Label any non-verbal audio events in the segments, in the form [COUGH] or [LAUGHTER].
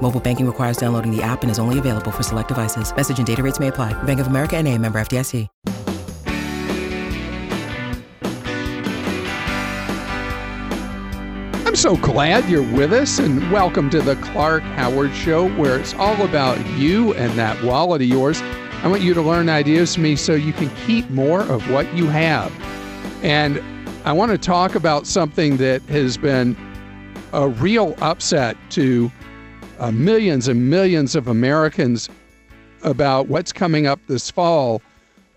Mobile banking requires downloading the app and is only available for select devices. Message and data rates may apply. Bank of America and a member FDIC. I'm so glad you're with us and welcome to the Clark Howard Show where it's all about you and that wallet of yours. I want you to learn ideas from me so you can keep more of what you have. And I want to talk about something that has been a real upset to uh, millions and millions of Americans about what's coming up this fall,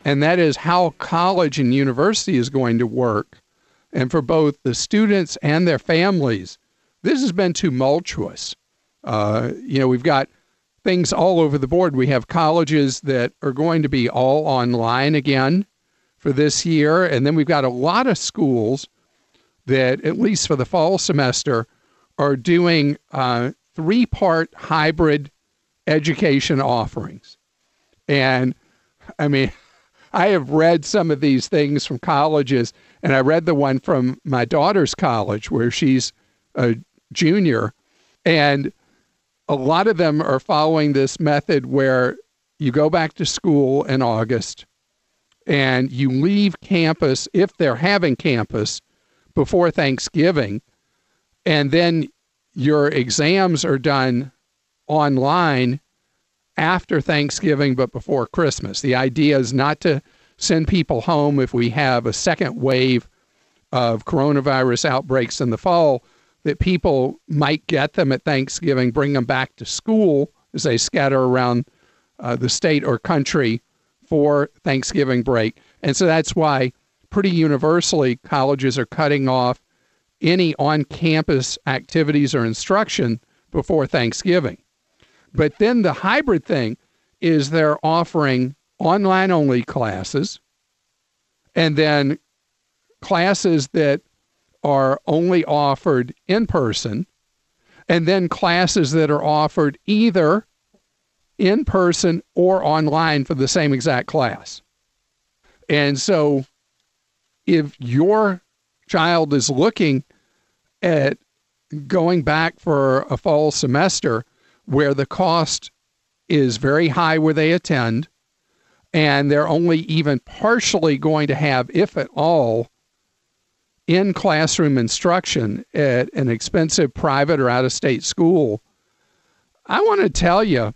and that is how college and university is going to work. And for both the students and their families, this has been tumultuous. Uh, you know, we've got things all over the board. We have colleges that are going to be all online again for this year. And then we've got a lot of schools that, at least for the fall semester, are doing uh, three part hybrid education offerings. And I mean, [LAUGHS] I have read some of these things from colleges, and I read the one from my daughter's college where she's a junior. And a lot of them are following this method where you go back to school in August and you leave campus, if they're having campus, before Thanksgiving. And then your exams are done online after Thanksgiving, but before Christmas. The idea is not to send people home if we have a second wave of coronavirus outbreaks in the fall, that people might get them at Thanksgiving, bring them back to school as they scatter around uh, the state or country for Thanksgiving break. And so that's why pretty universally colleges are cutting off any on campus activities or instruction before Thanksgiving. But then the hybrid thing is they're offering online only classes and then classes that are only offered in person and then classes that are offered either in person or online for the same exact class. And so if your child is looking at going back for a fall semester where the cost is very high where they attend, and they're only even partially going to have, if at all, in classroom instruction at an expensive private or out of state school. I want to tell you,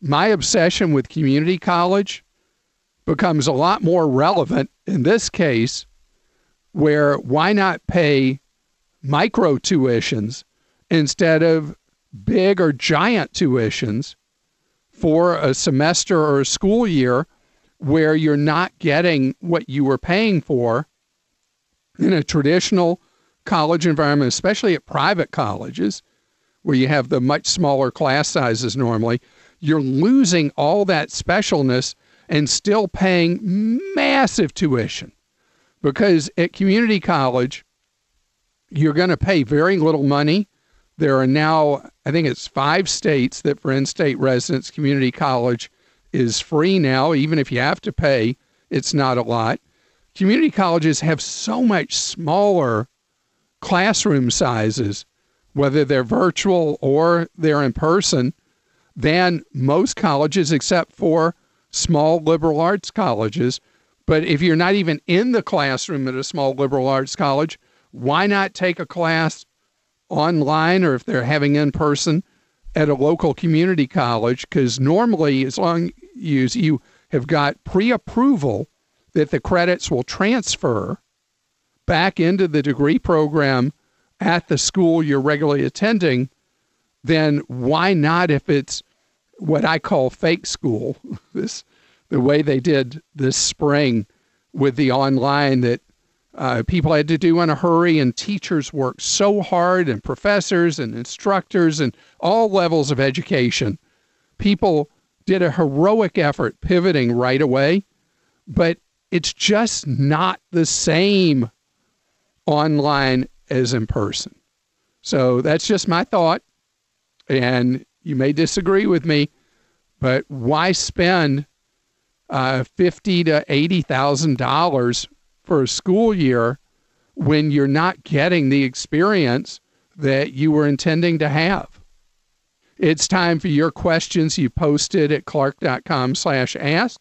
my obsession with community college becomes a lot more relevant in this case, where why not pay micro tuitions instead of big or giant tuitions for a semester or a school year where you're not getting what you were paying for in a traditional college environment, especially at private colleges where you have the much smaller class sizes normally, you're losing all that specialness and still paying massive tuition. Because at community college, you're going to pay very little money. There are now, I think it's five states that for in state residents, community college is free now. Even if you have to pay, it's not a lot. Community colleges have so much smaller classroom sizes, whether they're virtual or they're in person, than most colleges, except for small liberal arts colleges. But if you're not even in the classroom at a small liberal arts college, why not take a class online or if they're having in person at a local community college? Because normally, as long as you have got pre approval that the credits will transfer back into the degree program at the school you're regularly attending, then why not if it's what I call fake school, [LAUGHS] this the way they did this spring with the online that uh, people had to do in a hurry, and teachers worked so hard, and professors and instructors and all levels of education. People did a heroic effort pivoting right away, but it's just not the same online as in person. So that's just my thought. And you may disagree with me, but why spend uh, fifty to eighty thousand dollars for a school year when you're not getting the experience that you were intending to have? It's time for your questions. You posted at clark.com slash ask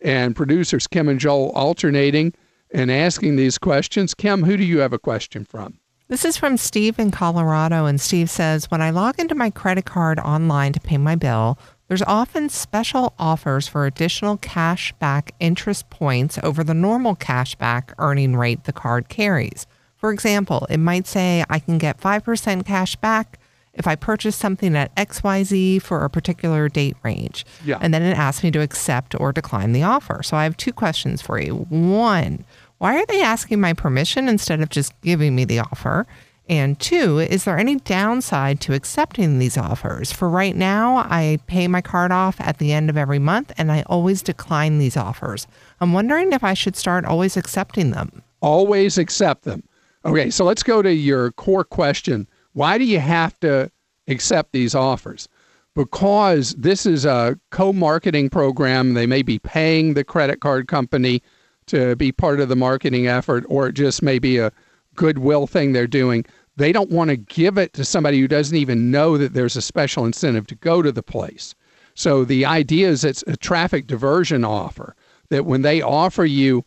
and producers Kim and Joel alternating and asking these questions. Kim, who do you have a question from? This is from Steve in Colorado, and Steve says When I log into my credit card online to pay my bill, there's often special offers for additional cash back interest points over the normal cash back earning rate the card carries. For example, it might say I can get 5% cash back if I purchase something at XYZ for a particular date range. Yeah. And then it asks me to accept or decline the offer. So I have two questions for you. One, why are they asking my permission instead of just giving me the offer? And two, is there any downside to accepting these offers? For right now, I pay my card off at the end of every month and I always decline these offers. I'm wondering if I should start always accepting them. Always accept them. Okay, so let's go to your core question why do you have to accept these offers? Because this is a co marketing program. They may be paying the credit card company to be part of the marketing effort, or it just may be a goodwill thing they're doing. They don't want to give it to somebody who doesn't even know that there's a special incentive to go to the place. So the idea is it's a traffic diversion offer that when they offer you,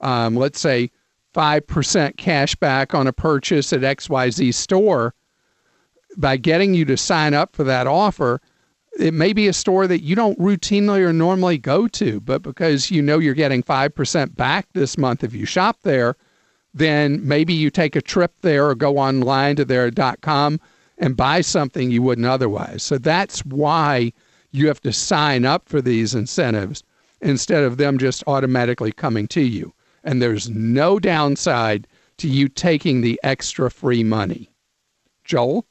um, let's say, 5% cash back on a purchase at XYZ store, by getting you to sign up for that offer, it may be a store that you don't routinely or normally go to, but because you know you're getting 5% back this month if you shop there, then maybe you take a trip there or go online to their.com and buy something you wouldn't otherwise. So that's why you have to sign up for these incentives instead of them just automatically coming to you. And there's no downside to you taking the extra free money. Joel?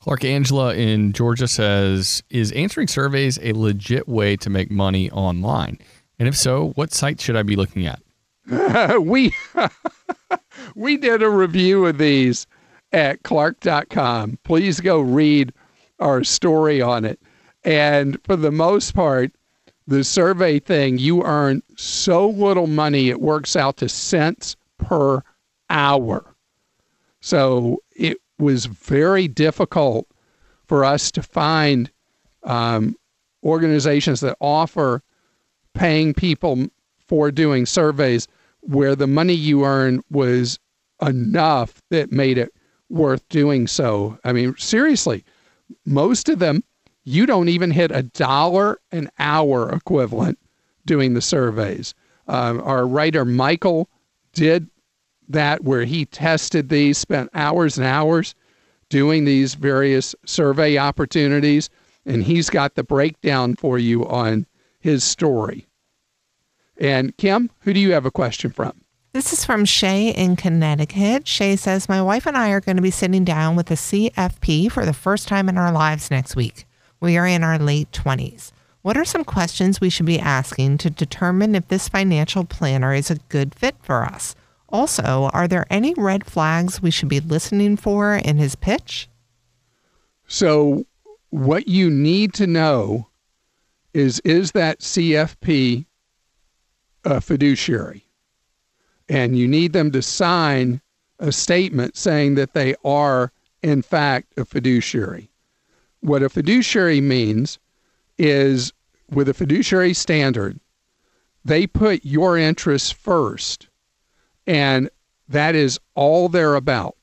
Clark Angela in Georgia says, Is answering surveys a legit way to make money online? And if so, what site should I be looking at? [LAUGHS] we [LAUGHS] we did a review of these at clark.com. Please go read our story on it. And for the most part, the survey thing, you earn so little money, it works out to cents per hour. So it was very difficult for us to find um, organizations that offer paying people for doing surveys where the money you earn was enough that made it worth doing so. I mean, seriously, most of them, you don't even hit a dollar an hour equivalent doing the surveys. Um, our writer Michael did that where he tested these, spent hours and hours doing these various survey opportunities, and he's got the breakdown for you on his story. And Kim, who do you have a question from? This is from Shay in Connecticut. Shay says, My wife and I are going to be sitting down with a CFP for the first time in our lives next week. We are in our late 20s. What are some questions we should be asking to determine if this financial planner is a good fit for us? Also, are there any red flags we should be listening for in his pitch? So, what you need to know is is that CFP a fiduciary? And you need them to sign a statement saying that they are, in fact, a fiduciary. What a fiduciary means is with a fiduciary standard, they put your interests first and that is all they're about.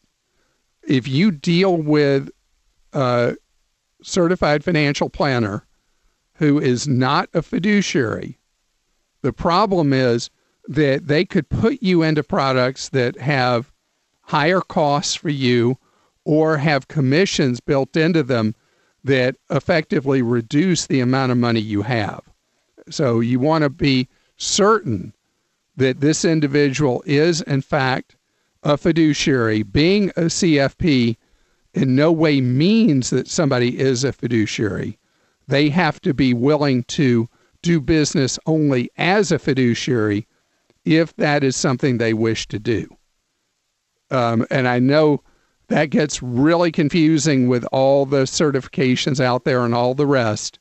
If you deal with a certified financial planner who is not a fiduciary, the problem is that they could put you into products that have higher costs for you or have commissions built into them that effectively reduce the amount of money you have. So you want to be certain that this individual is, in fact, a fiduciary. Being a CFP in no way means that somebody is a fiduciary. They have to be willing to do business only as a fiduciary if that is something they wish to do. Um, and I know that gets really confusing with all the certifications out there and all the rest.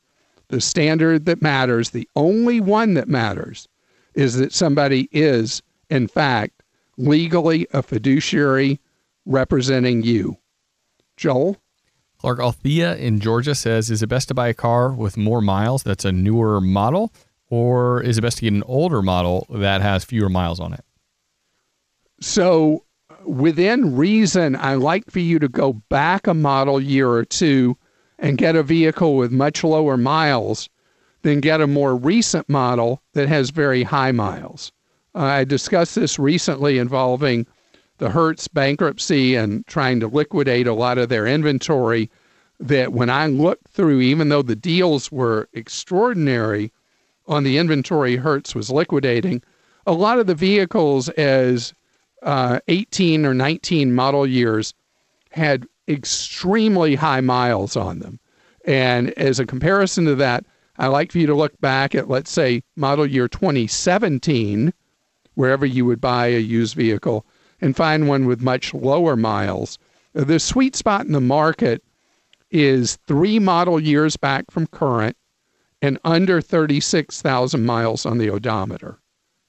The standard that matters, the only one that matters, is that somebody is, in fact, legally a fiduciary representing you. Joel? Clark Althea in Georgia says, Is it best to buy a car with more miles that's a newer model, or is it best to get an older model that has fewer miles on it? So, within reason, I like for you to go back a model year or two and get a vehicle with much lower miles than get a more recent model that has very high miles. Uh, I discussed this recently involving the Hertz bankruptcy and trying to liquidate a lot of their inventory. That when I looked through, even though the deals were extraordinary on the inventory Hertz was liquidating, a lot of the vehicles as uh, 18 or 19 model years had extremely high miles on them. And as a comparison to that, I like for you to look back at, let's say, model year 2017, wherever you would buy a used vehicle, and find one with much lower miles. The sweet spot in the market is three model years back from current and under 36,000 miles on the odometer.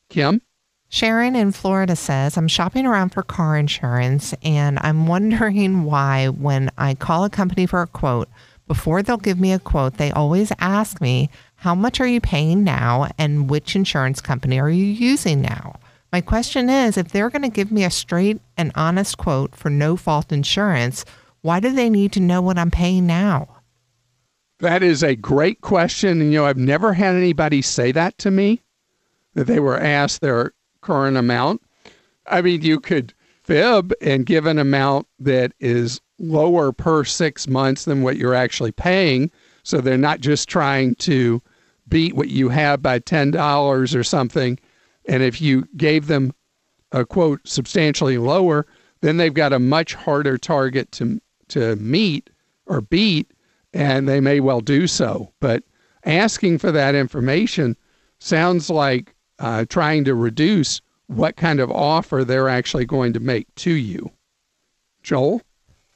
Kim? Sharon in Florida says, I'm shopping around for car insurance and I'm wondering [LAUGHS] why, when I call a company for a quote, before they'll give me a quote, they always ask me, How much are you paying now and which insurance company are you using now? My question is if they're going to give me a straight and honest quote for no fault insurance, why do they need to know what I'm paying now? That is a great question. And, you know, I've never had anybody say that to me, that they were asked their current amount. I mean, you could fib and give an amount that is lower per six months than what you're actually paying. So they're not just trying to beat what you have by $10 or something and if you gave them a quote substantially lower, then they've got a much harder target to to meet or beat, and they may well do so. But asking for that information sounds like uh, trying to reduce what kind of offer they're actually going to make to you. Joel?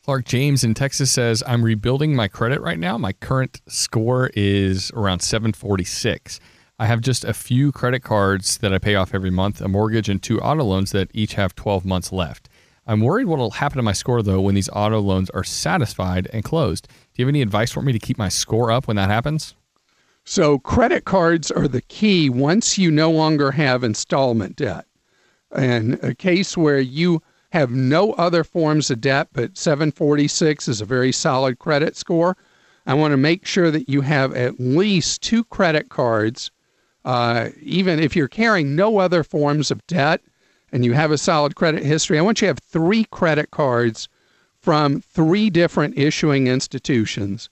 Clark James in Texas says, I'm rebuilding my credit right now. My current score is around 746. I have just a few credit cards that I pay off every month, a mortgage, and two auto loans that each have 12 months left. I'm worried what will happen to my score though when these auto loans are satisfied and closed. Do you have any advice for me to keep my score up when that happens? So, credit cards are the key once you no longer have installment debt. And a case where you have no other forms of debt, but 746 is a very solid credit score. I want to make sure that you have at least two credit cards uh, even if you're carrying no other forms of debt and you have a solid credit history, I want you to have three credit cards from three different issuing institutions.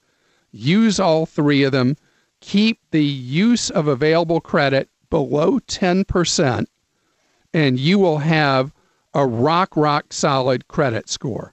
Use all three of them. Keep the use of available credit below 10%, and you will have a rock, rock solid credit score.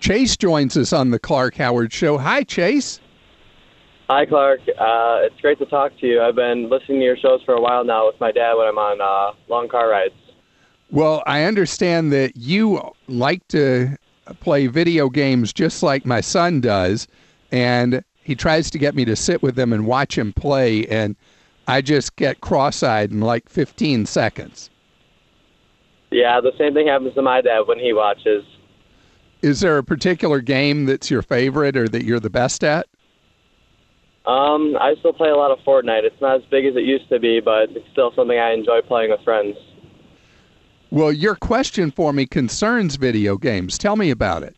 Chase joins us on the Clark Howard Show. Hi, Chase. Hi, Clark. Uh, it's great to talk to you. I've been listening to your shows for a while now with my dad when I'm on uh, long car rides. Well, I understand that you like to play video games just like my son does, and he tries to get me to sit with him and watch him play, and I just get cross eyed in like 15 seconds. Yeah, the same thing happens to my dad when he watches. Is there a particular game that's your favorite or that you're the best at? Um, I still play a lot of Fortnite. It's not as big as it used to be, but it's still something I enjoy playing with friends. Well, your question for me concerns video games. Tell me about it.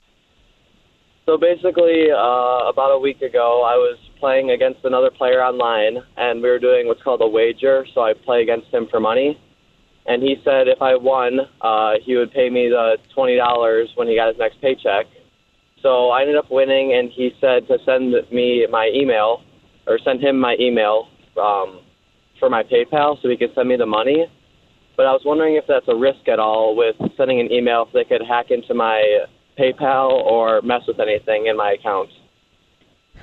So basically, uh, about a week ago, I was playing against another player online, and we were doing what's called a wager. So I play against him for money. And he said if I won, uh, he would pay me the twenty dollars when he got his next paycheck. So I ended up winning, and he said to send me my email or send him my email um, for my PayPal so he could send me the money. But I was wondering if that's a risk at all with sending an email if they could hack into my PayPal or mess with anything in my account.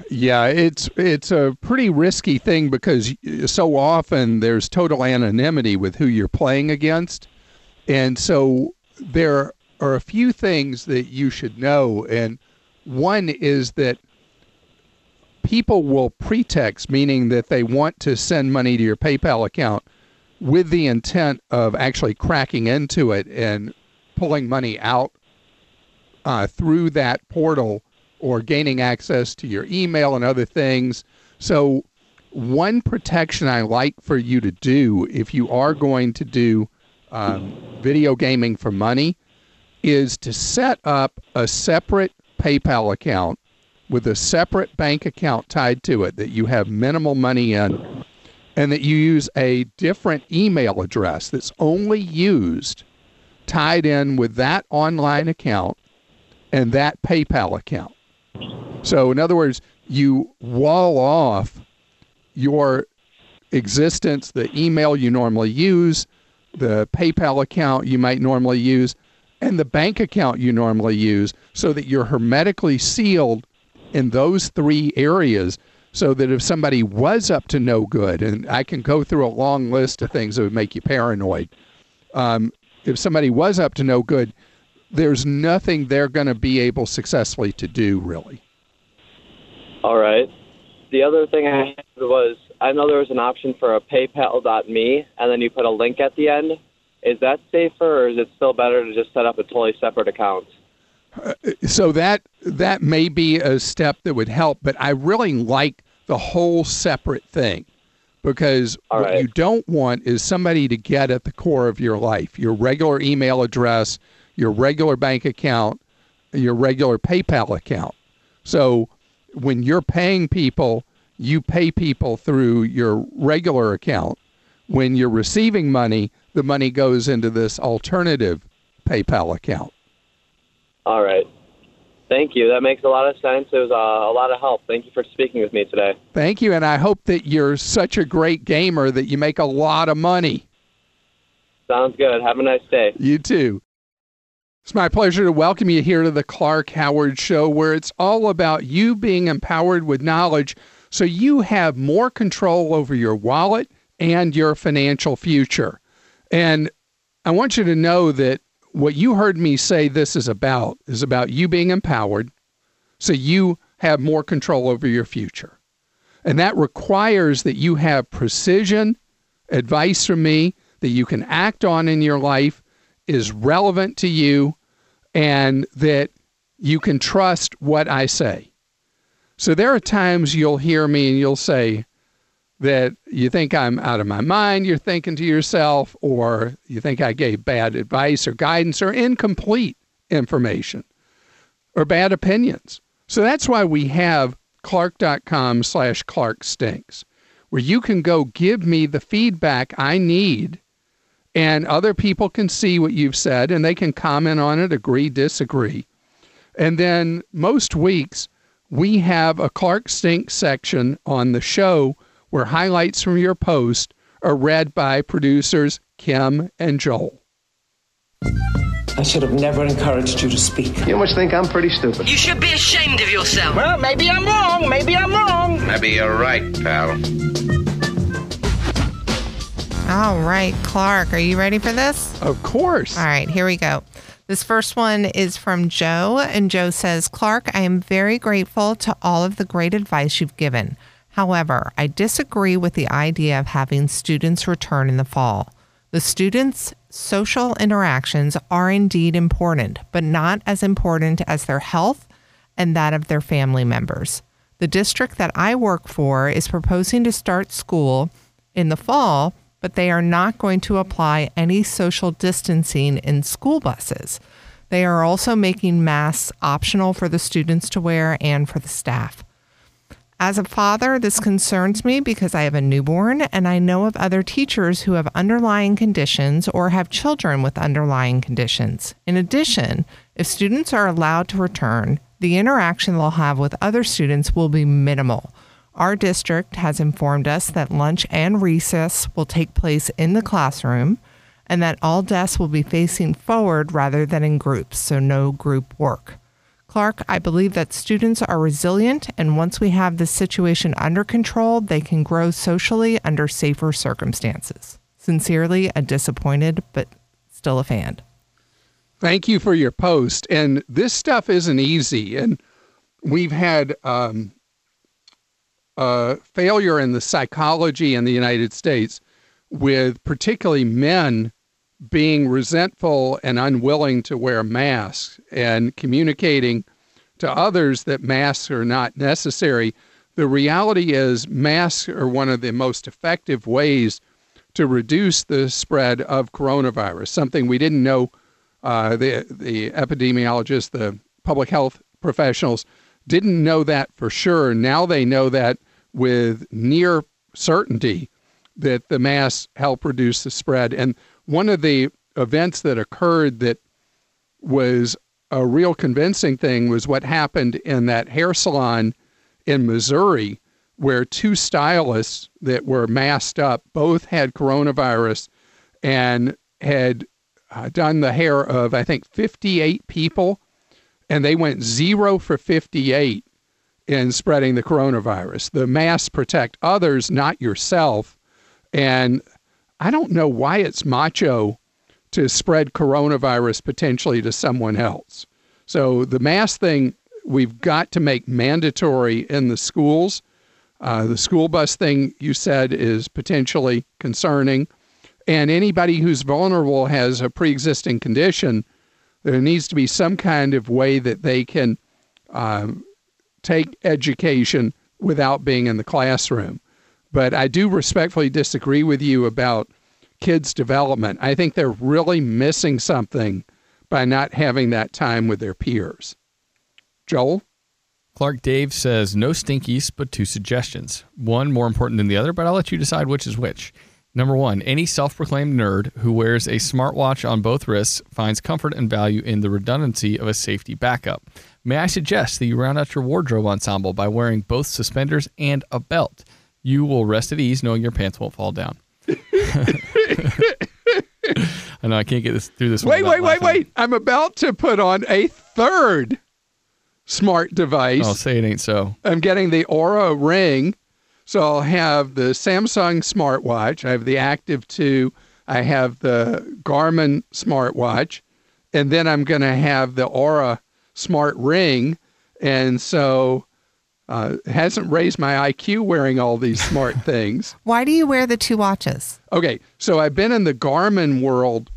Yeah, it's it's a pretty risky thing because so often there's total anonymity with who you're playing against. And so there are a few things that you should know and one is that people will pretext meaning that they want to send money to your PayPal account with the intent of actually cracking into it and pulling money out uh, through that portal or gaining access to your email and other things. So, one protection I like for you to do if you are going to do um, video gaming for money is to set up a separate PayPal account with a separate bank account tied to it that you have minimal money in and that you use a different email address that's only used tied in with that online account and that PayPal account. So, in other words, you wall off your existence, the email you normally use, the PayPal account you might normally use, and the bank account you normally use so that you're hermetically sealed in those three areas so that if somebody was up to no good, and I can go through a long list of things that would make you paranoid, um, if somebody was up to no good, there's nothing they're going to be able successfully to do, really. All right. The other thing I had was I know there was an option for a PayPal.me, and then you put a link at the end. Is that safer, or is it still better to just set up a totally separate account? Uh, so that that may be a step that would help, but I really like the whole separate thing because All what right. you don't want is somebody to get at the core of your life, your regular email address, your regular bank account, your regular PayPal account. So when you're paying people, you pay people through your regular account. When you're receiving money, the money goes into this alternative PayPal account. All right. Thank you. That makes a lot of sense. It was uh, a lot of help. Thank you for speaking with me today. Thank you, and I hope that you're such a great gamer that you make a lot of money. Sounds good. Have a nice day. You too. It's my pleasure to welcome you here to the Clark Howard Show, where it's all about you being empowered with knowledge so you have more control over your wallet and your financial future. And I want you to know that what you heard me say this is about is about you being empowered so you have more control over your future. And that requires that you have precision, advice from me that you can act on in your life is relevant to you and that you can trust what I say. So there are times you'll hear me and you'll say that you think I'm out of my mind, you're thinking to yourself, or you think I gave bad advice or guidance or incomplete information or bad opinions. So that's why we have clark.com slash clarkstinks, where you can go give me the feedback I need and other people can see what you've said and they can comment on it, agree, disagree. And then most weeks, we have a Clark Stink section on the show where highlights from your post are read by producers Kim and Joel. I should have never encouraged you to speak. You must think I'm pretty stupid. You should be ashamed of yourself. Well, maybe I'm wrong. Maybe I'm wrong. Maybe you're right, pal. All right, Clark, are you ready for this? Of course. All right, here we go. This first one is from Joe, and Joe says, Clark, I am very grateful to all of the great advice you've given. However, I disagree with the idea of having students return in the fall. The students' social interactions are indeed important, but not as important as their health and that of their family members. The district that I work for is proposing to start school in the fall, but they are not going to apply any social distancing in school buses. They are also making masks optional for the students to wear and for the staff. As a father, this concerns me because I have a newborn and I know of other teachers who have underlying conditions or have children with underlying conditions. In addition, if students are allowed to return, the interaction they'll have with other students will be minimal. Our district has informed us that lunch and recess will take place in the classroom and that all desks will be facing forward rather than in groups, so no group work. Clark, I believe that students are resilient, and once we have this situation under control, they can grow socially under safer circumstances. Sincerely, a disappointed but still a fan. Thank you for your post. And this stuff isn't easy. And we've had um, a failure in the psychology in the United States with particularly men being resentful and unwilling to wear masks and communicating to others that masks are not necessary. The reality is, masks are one of the most effective ways to reduce the spread of coronavirus, something we didn't know. Uh, the, the epidemiologists, the public health professionals didn't know that for sure. Now they know that with near certainty that the masks help reduce the spread. And one of the events that occurred that was a real convincing thing was what happened in that hair salon in Missouri, where two stylists that were masked up both had coronavirus and had uh, done the hair of, I think, 58 people, and they went zero for 58 in spreading the coronavirus. The masks protect others, not yourself. And I don't know why it's macho to spread coronavirus potentially to someone else. So the mask thing, we've got to make mandatory in the schools. Uh, the school bus thing you said is potentially concerning. And anybody who's vulnerable has a pre existing condition, there needs to be some kind of way that they can um, take education without being in the classroom. But I do respectfully disagree with you about kids' development. I think they're really missing something by not having that time with their peers. Joel? Clark Dave says no stinkies, but two suggestions. One more important than the other, but I'll let you decide which is which. Number one, any self proclaimed nerd who wears a smartwatch on both wrists finds comfort and value in the redundancy of a safety backup. May I suggest that you round out your wardrobe ensemble by wearing both suspenders and a belt? you will rest at ease knowing your pants won't fall down. [LAUGHS] I know I can't get this through this. Wait, wait, wait, wait! I'm about to put on a third smart oh, device. Oh, say it ain't so. I'm getting the Oura Ring, so I'll have the Samsung smartwatch. I have the Active Two. I have the Garmin smartwatch, and then I'm going to have the Oura Smart Ring, and so uh, hasn't raised my IQ wearing all these [LAUGHS] smart things. Why do you wear the two watches? Okay, so I've been in the Garmin world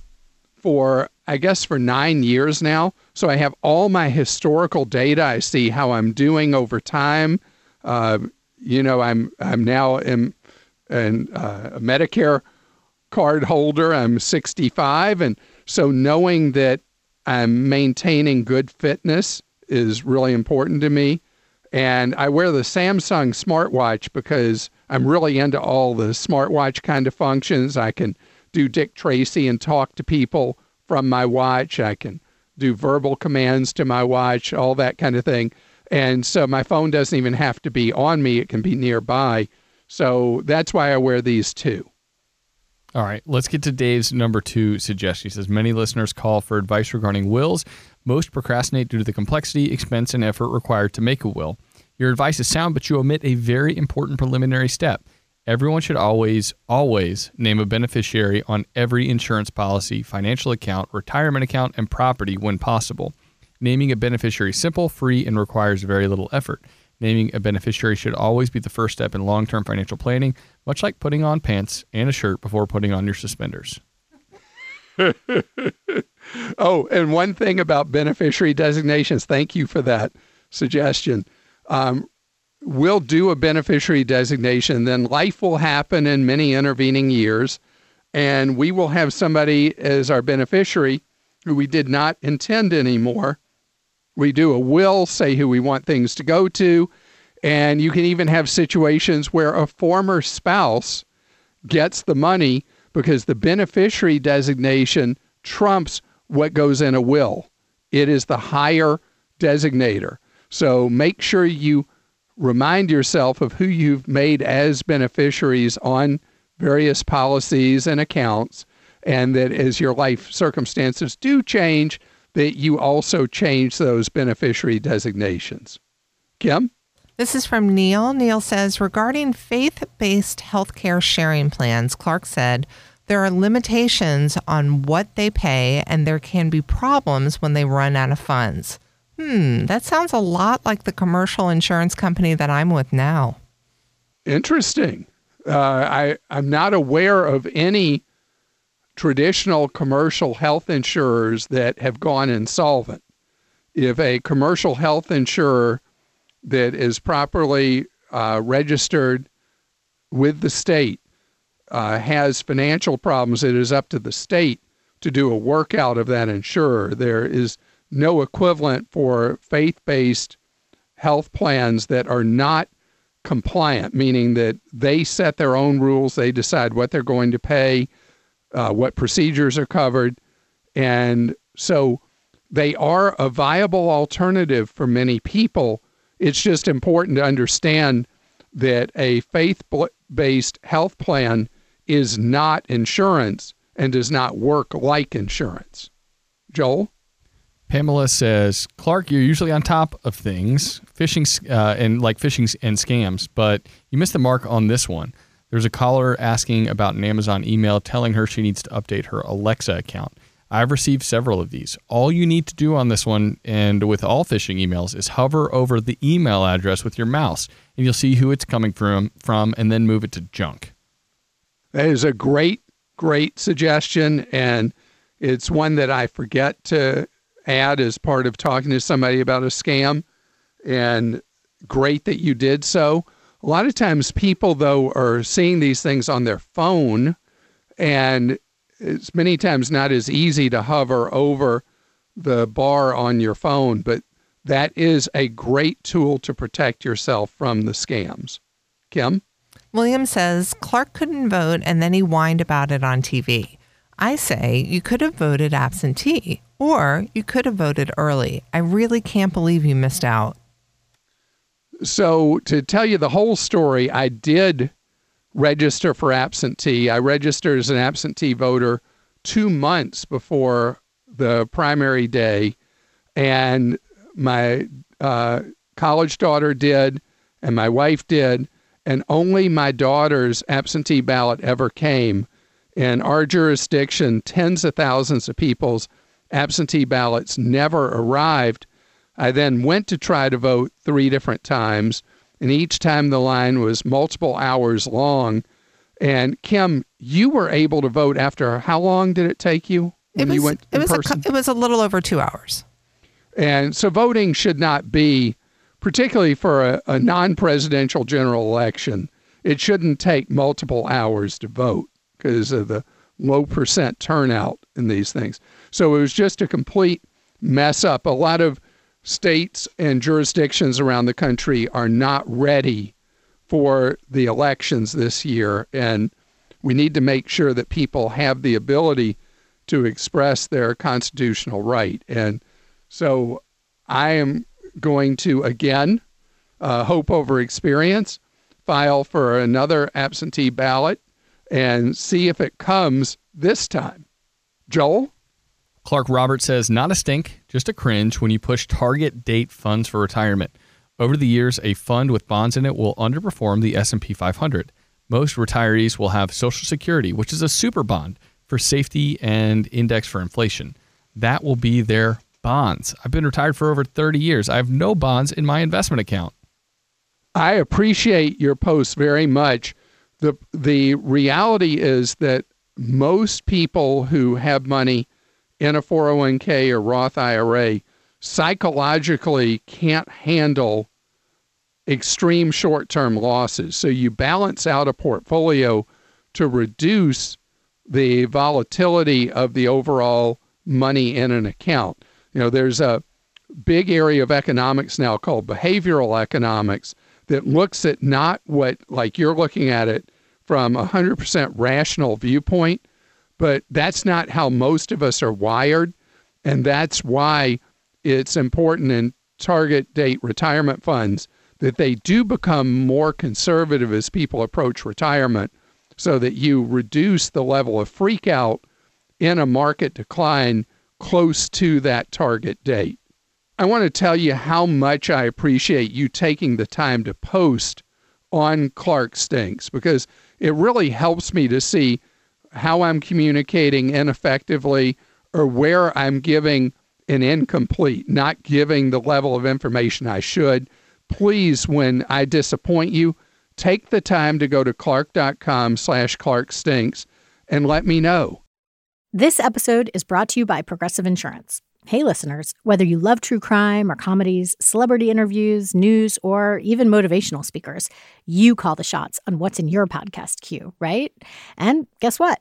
for, I guess, for nine years now. So I have all my historical data. I see how I'm doing over time. Uh, you know, I'm I'm now in, in uh, a Medicare card holder. I'm 65, and so knowing that I'm maintaining good fitness is really important to me. And I wear the Samsung smartwatch because I'm really into all the smartwatch kind of functions. I can do Dick Tracy and talk to people from my watch. I can do verbal commands to my watch, all that kind of thing. And so my phone doesn't even have to be on me, it can be nearby. So that's why I wear these two. All right, let's get to Dave's number two suggestion. He says many listeners call for advice regarding wills. Most procrastinate due to the complexity, expense, and effort required to make a will. Your advice is sound, but you omit a very important preliminary step. Everyone should always, always name a beneficiary on every insurance policy, financial account, retirement account, and property when possible. Naming a beneficiary is simple, free, and requires very little effort. Naming a beneficiary should always be the first step in long term financial planning, much like putting on pants and a shirt before putting on your suspenders. [LAUGHS] oh, and one thing about beneficiary designations, thank you for that suggestion um, we'll do a beneficiary designation. Then life will happen in many intervening years, and we will have somebody as our beneficiary who we did not intend anymore. We do a will, say who we want things to go to, And you can even have situations where a former spouse gets the money because the beneficiary designation trumps what goes in a will. It is the higher designator. So make sure you remind yourself of who you've made as beneficiaries on various policies and accounts, and that as your life circumstances do change, that you also change those beneficiary designations. Kim? This is from Neil. Neil says regarding faith based healthcare sharing plans, Clark said, there are limitations on what they pay, and there can be problems when they run out of funds. Hmm, that sounds a lot like the commercial insurance company that I'm with now. Interesting. Uh, I, I'm not aware of any traditional commercial health insurers that have gone insolvent. If a commercial health insurer that is properly uh, registered with the state uh, has financial problems, it is up to the state to do a workout of that insurer. There is no equivalent for faith based health plans that are not compliant, meaning that they set their own rules, they decide what they're going to pay, uh, what procedures are covered. And so they are a viable alternative for many people. It's just important to understand that a faith based health plan is not insurance and does not work like insurance. Joel? Pamela says, Clark, you're usually on top of things, phishing uh, and like phishing and scams, but you missed the mark on this one. There's a caller asking about an Amazon email telling her she needs to update her Alexa account. I've received several of these. All you need to do on this one and with all phishing emails is hover over the email address with your mouse and you'll see who it's coming from from and then move it to junk. That is a great great suggestion and it's one that I forget to add as part of talking to somebody about a scam. And great that you did so. A lot of times, people, though, are seeing these things on their phone, and it's many times not as easy to hover over the bar on your phone, but that is a great tool to protect yourself from the scams. Kim? William says Clark couldn't vote and then he whined about it on TV. I say you could have voted absentee. Or you could have voted early. I really can't believe you missed out. So, to tell you the whole story, I did register for absentee. I registered as an absentee voter two months before the primary day, and my uh, college daughter did, and my wife did, and only my daughter's absentee ballot ever came. In our jurisdiction, tens of thousands of people's absentee ballots never arrived. I then went to try to vote three different times, and each time the line was multiple hours long. And Kim, you were able to vote after how long did it take you when it was, you went it was person? A, it was a little over two hours. And so voting should not be, particularly for a, a non-presidential general election, it shouldn't take multiple hours to vote because of the low percent turnout in these things. So it was just a complete mess up. A lot of states and jurisdictions around the country are not ready for the elections this year. And we need to make sure that people have the ability to express their constitutional right. And so I am going to, again, uh, hope over experience, file for another absentee ballot and see if it comes this time. Joel? Clark Roberts says, not a stink, just a cringe when you push target date funds for retirement. Over the years, a fund with bonds in it will underperform the S&P 500. Most retirees will have Social Security, which is a super bond for safety and index for inflation. That will be their bonds. I've been retired for over 30 years. I have no bonds in my investment account. I appreciate your post very much. The the reality is that most people who have money in a 401k or Roth IRA psychologically can't handle extreme short term losses. So you balance out a portfolio to reduce the volatility of the overall money in an account. You know, there's a big area of economics now called behavioral economics that looks at not what, like you're looking at it from a 100% rational viewpoint, but that's not how most of us are wired. And that's why it's important in target date retirement funds that they do become more conservative as people approach retirement so that you reduce the level of freak out in a market decline close to that target date. I want to tell you how much I appreciate you taking the time to post on Clark Stinks because it really helps me to see how I'm communicating ineffectively or where I'm giving an incomplete, not giving the level of information I should. Please, when I disappoint you, take the time to go to clark.com slash clarkstinks and let me know. This episode is brought to you by Progressive Insurance. Hey, listeners, whether you love true crime or comedies, celebrity interviews, news, or even motivational speakers, you call the shots on what's in your podcast queue, right? And guess what?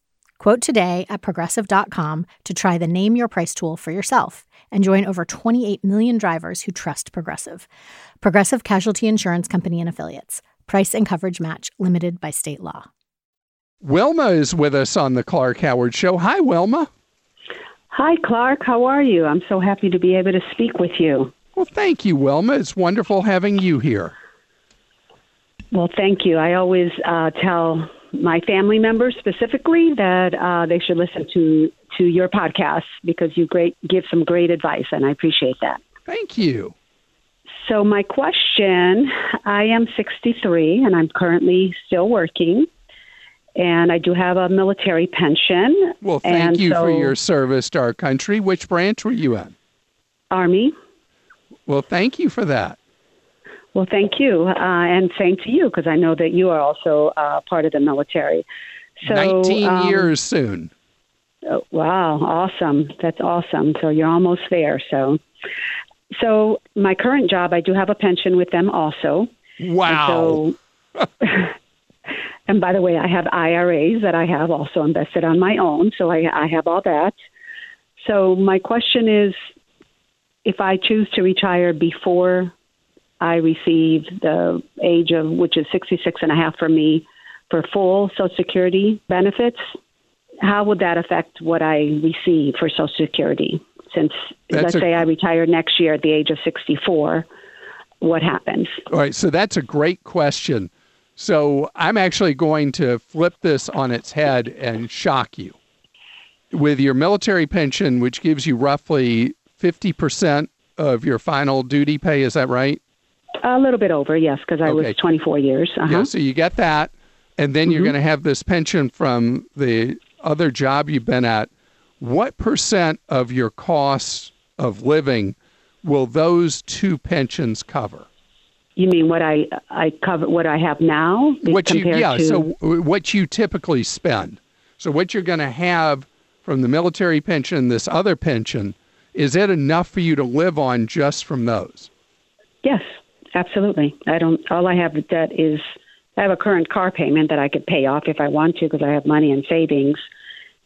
Quote today at progressive.com to try the Name Your Price tool for yourself and join over 28 million drivers who trust Progressive. Progressive Casualty Insurance Company and Affiliates. Price and coverage match limited by state law. Wilma is with us on the Clark Howard Show. Hi, Wilma. Hi, Clark. How are you? I'm so happy to be able to speak with you. Well, thank you, Wilma. It's wonderful having you here. Well, thank you. I always uh, tell my family members specifically that uh, they should listen to to your podcast because you great give some great advice, and I appreciate that. Thank you. So, my question: I am 63, and I'm currently still working and I do have a military pension. Well, thank you so, for your service to our country. Which branch were you in? Army. Well, thank you for that. Well, thank you, uh, and same to you because I know that you are also uh, part of the military. So, 19 um, years soon. Oh, wow, awesome! That's awesome. So you're almost there. So, so my current job, I do have a pension with them also. Wow. so, [LAUGHS] [LAUGHS] And by the way, I have IRAs that I have also invested on my own, so I, I have all that. So my question is, if I choose to retire before I receive the age of which is 66 and a half for me for full Social Security benefits, how would that affect what I receive for Social Security? Since that's let's a, say I retire next year at the age of 64, what happens? All right, so that's a great question. So I'm actually going to flip this on its head and shock you. With your military pension, which gives you roughly 50% of your final duty pay, is that right? A little bit over, yes, because I okay. was 24 years. Uh-huh. Yeah, so you get that, and then mm-hmm. you're going to have this pension from the other job you've been at. What percent of your costs of living will those two pensions cover? You mean what I I cover what I have now? What you yeah? To... So what you typically spend. So what you're going to have from the military pension, this other pension, is it enough for you to live on just from those? Yes, absolutely. I don't. All I have debt is I have a current car payment that I could pay off if I want to because I have money in savings,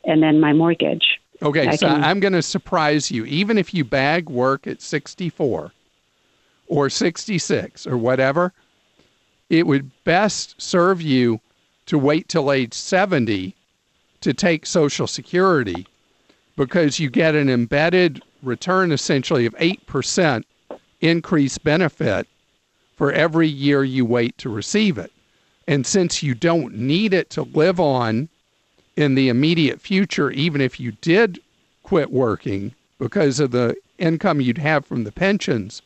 and then my mortgage. Okay, I so can... I'm going to surprise you. Even if you bag work at 64 or 66 or whatever, it would best serve you to wait till age 70 to take Social Security because you get an embedded return essentially of 8% increased benefit for every year you wait to receive it. And since you don't need it to live on in the immediate future, even if you did quit working because of the income you'd have from the pensions,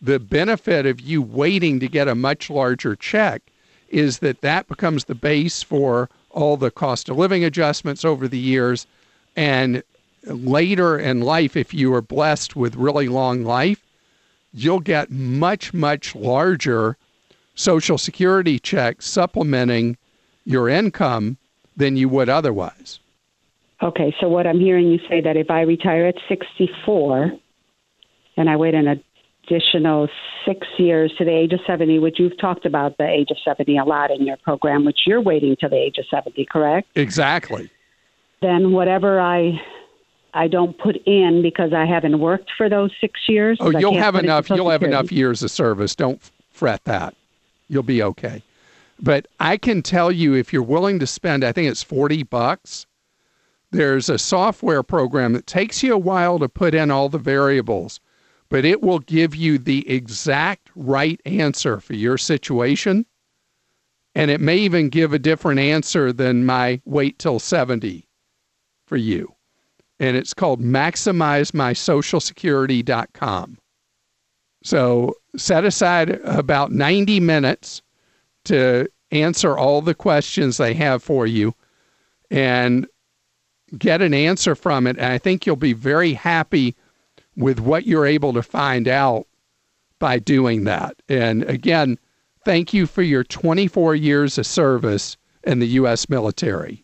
the benefit of you waiting to get a much larger check is that that becomes the base for all the cost of living adjustments over the years. And later in life, if you are blessed with really long life, you'll get much, much larger Social Security check supplementing your income than you would otherwise. Okay, so what I'm hearing you say that if I retire at 64 and I wait an additional six years to the age of 70, which you've talked about the age of 70 a lot in your program, which you're waiting to the age of 70, correct? Exactly. Then whatever I I don't put in because I haven't worked for those six years. Oh, you'll have put it to enough. You'll have enough years of service. Don't fret that. You'll be okay. But I can tell you if you're willing to spend, I think it's 40 bucks. There's a software program that takes you a while to put in all the variables, but it will give you the exact right answer for your situation. And it may even give a different answer than my wait till 70 for you. And it's called maximizemysocialsecurity.com. So set aside about 90 minutes to answer all the questions they have for you and get an answer from it. And I think you'll be very happy with what you're able to find out by doing that. And again, thank you for your 24 years of service in the U.S. military.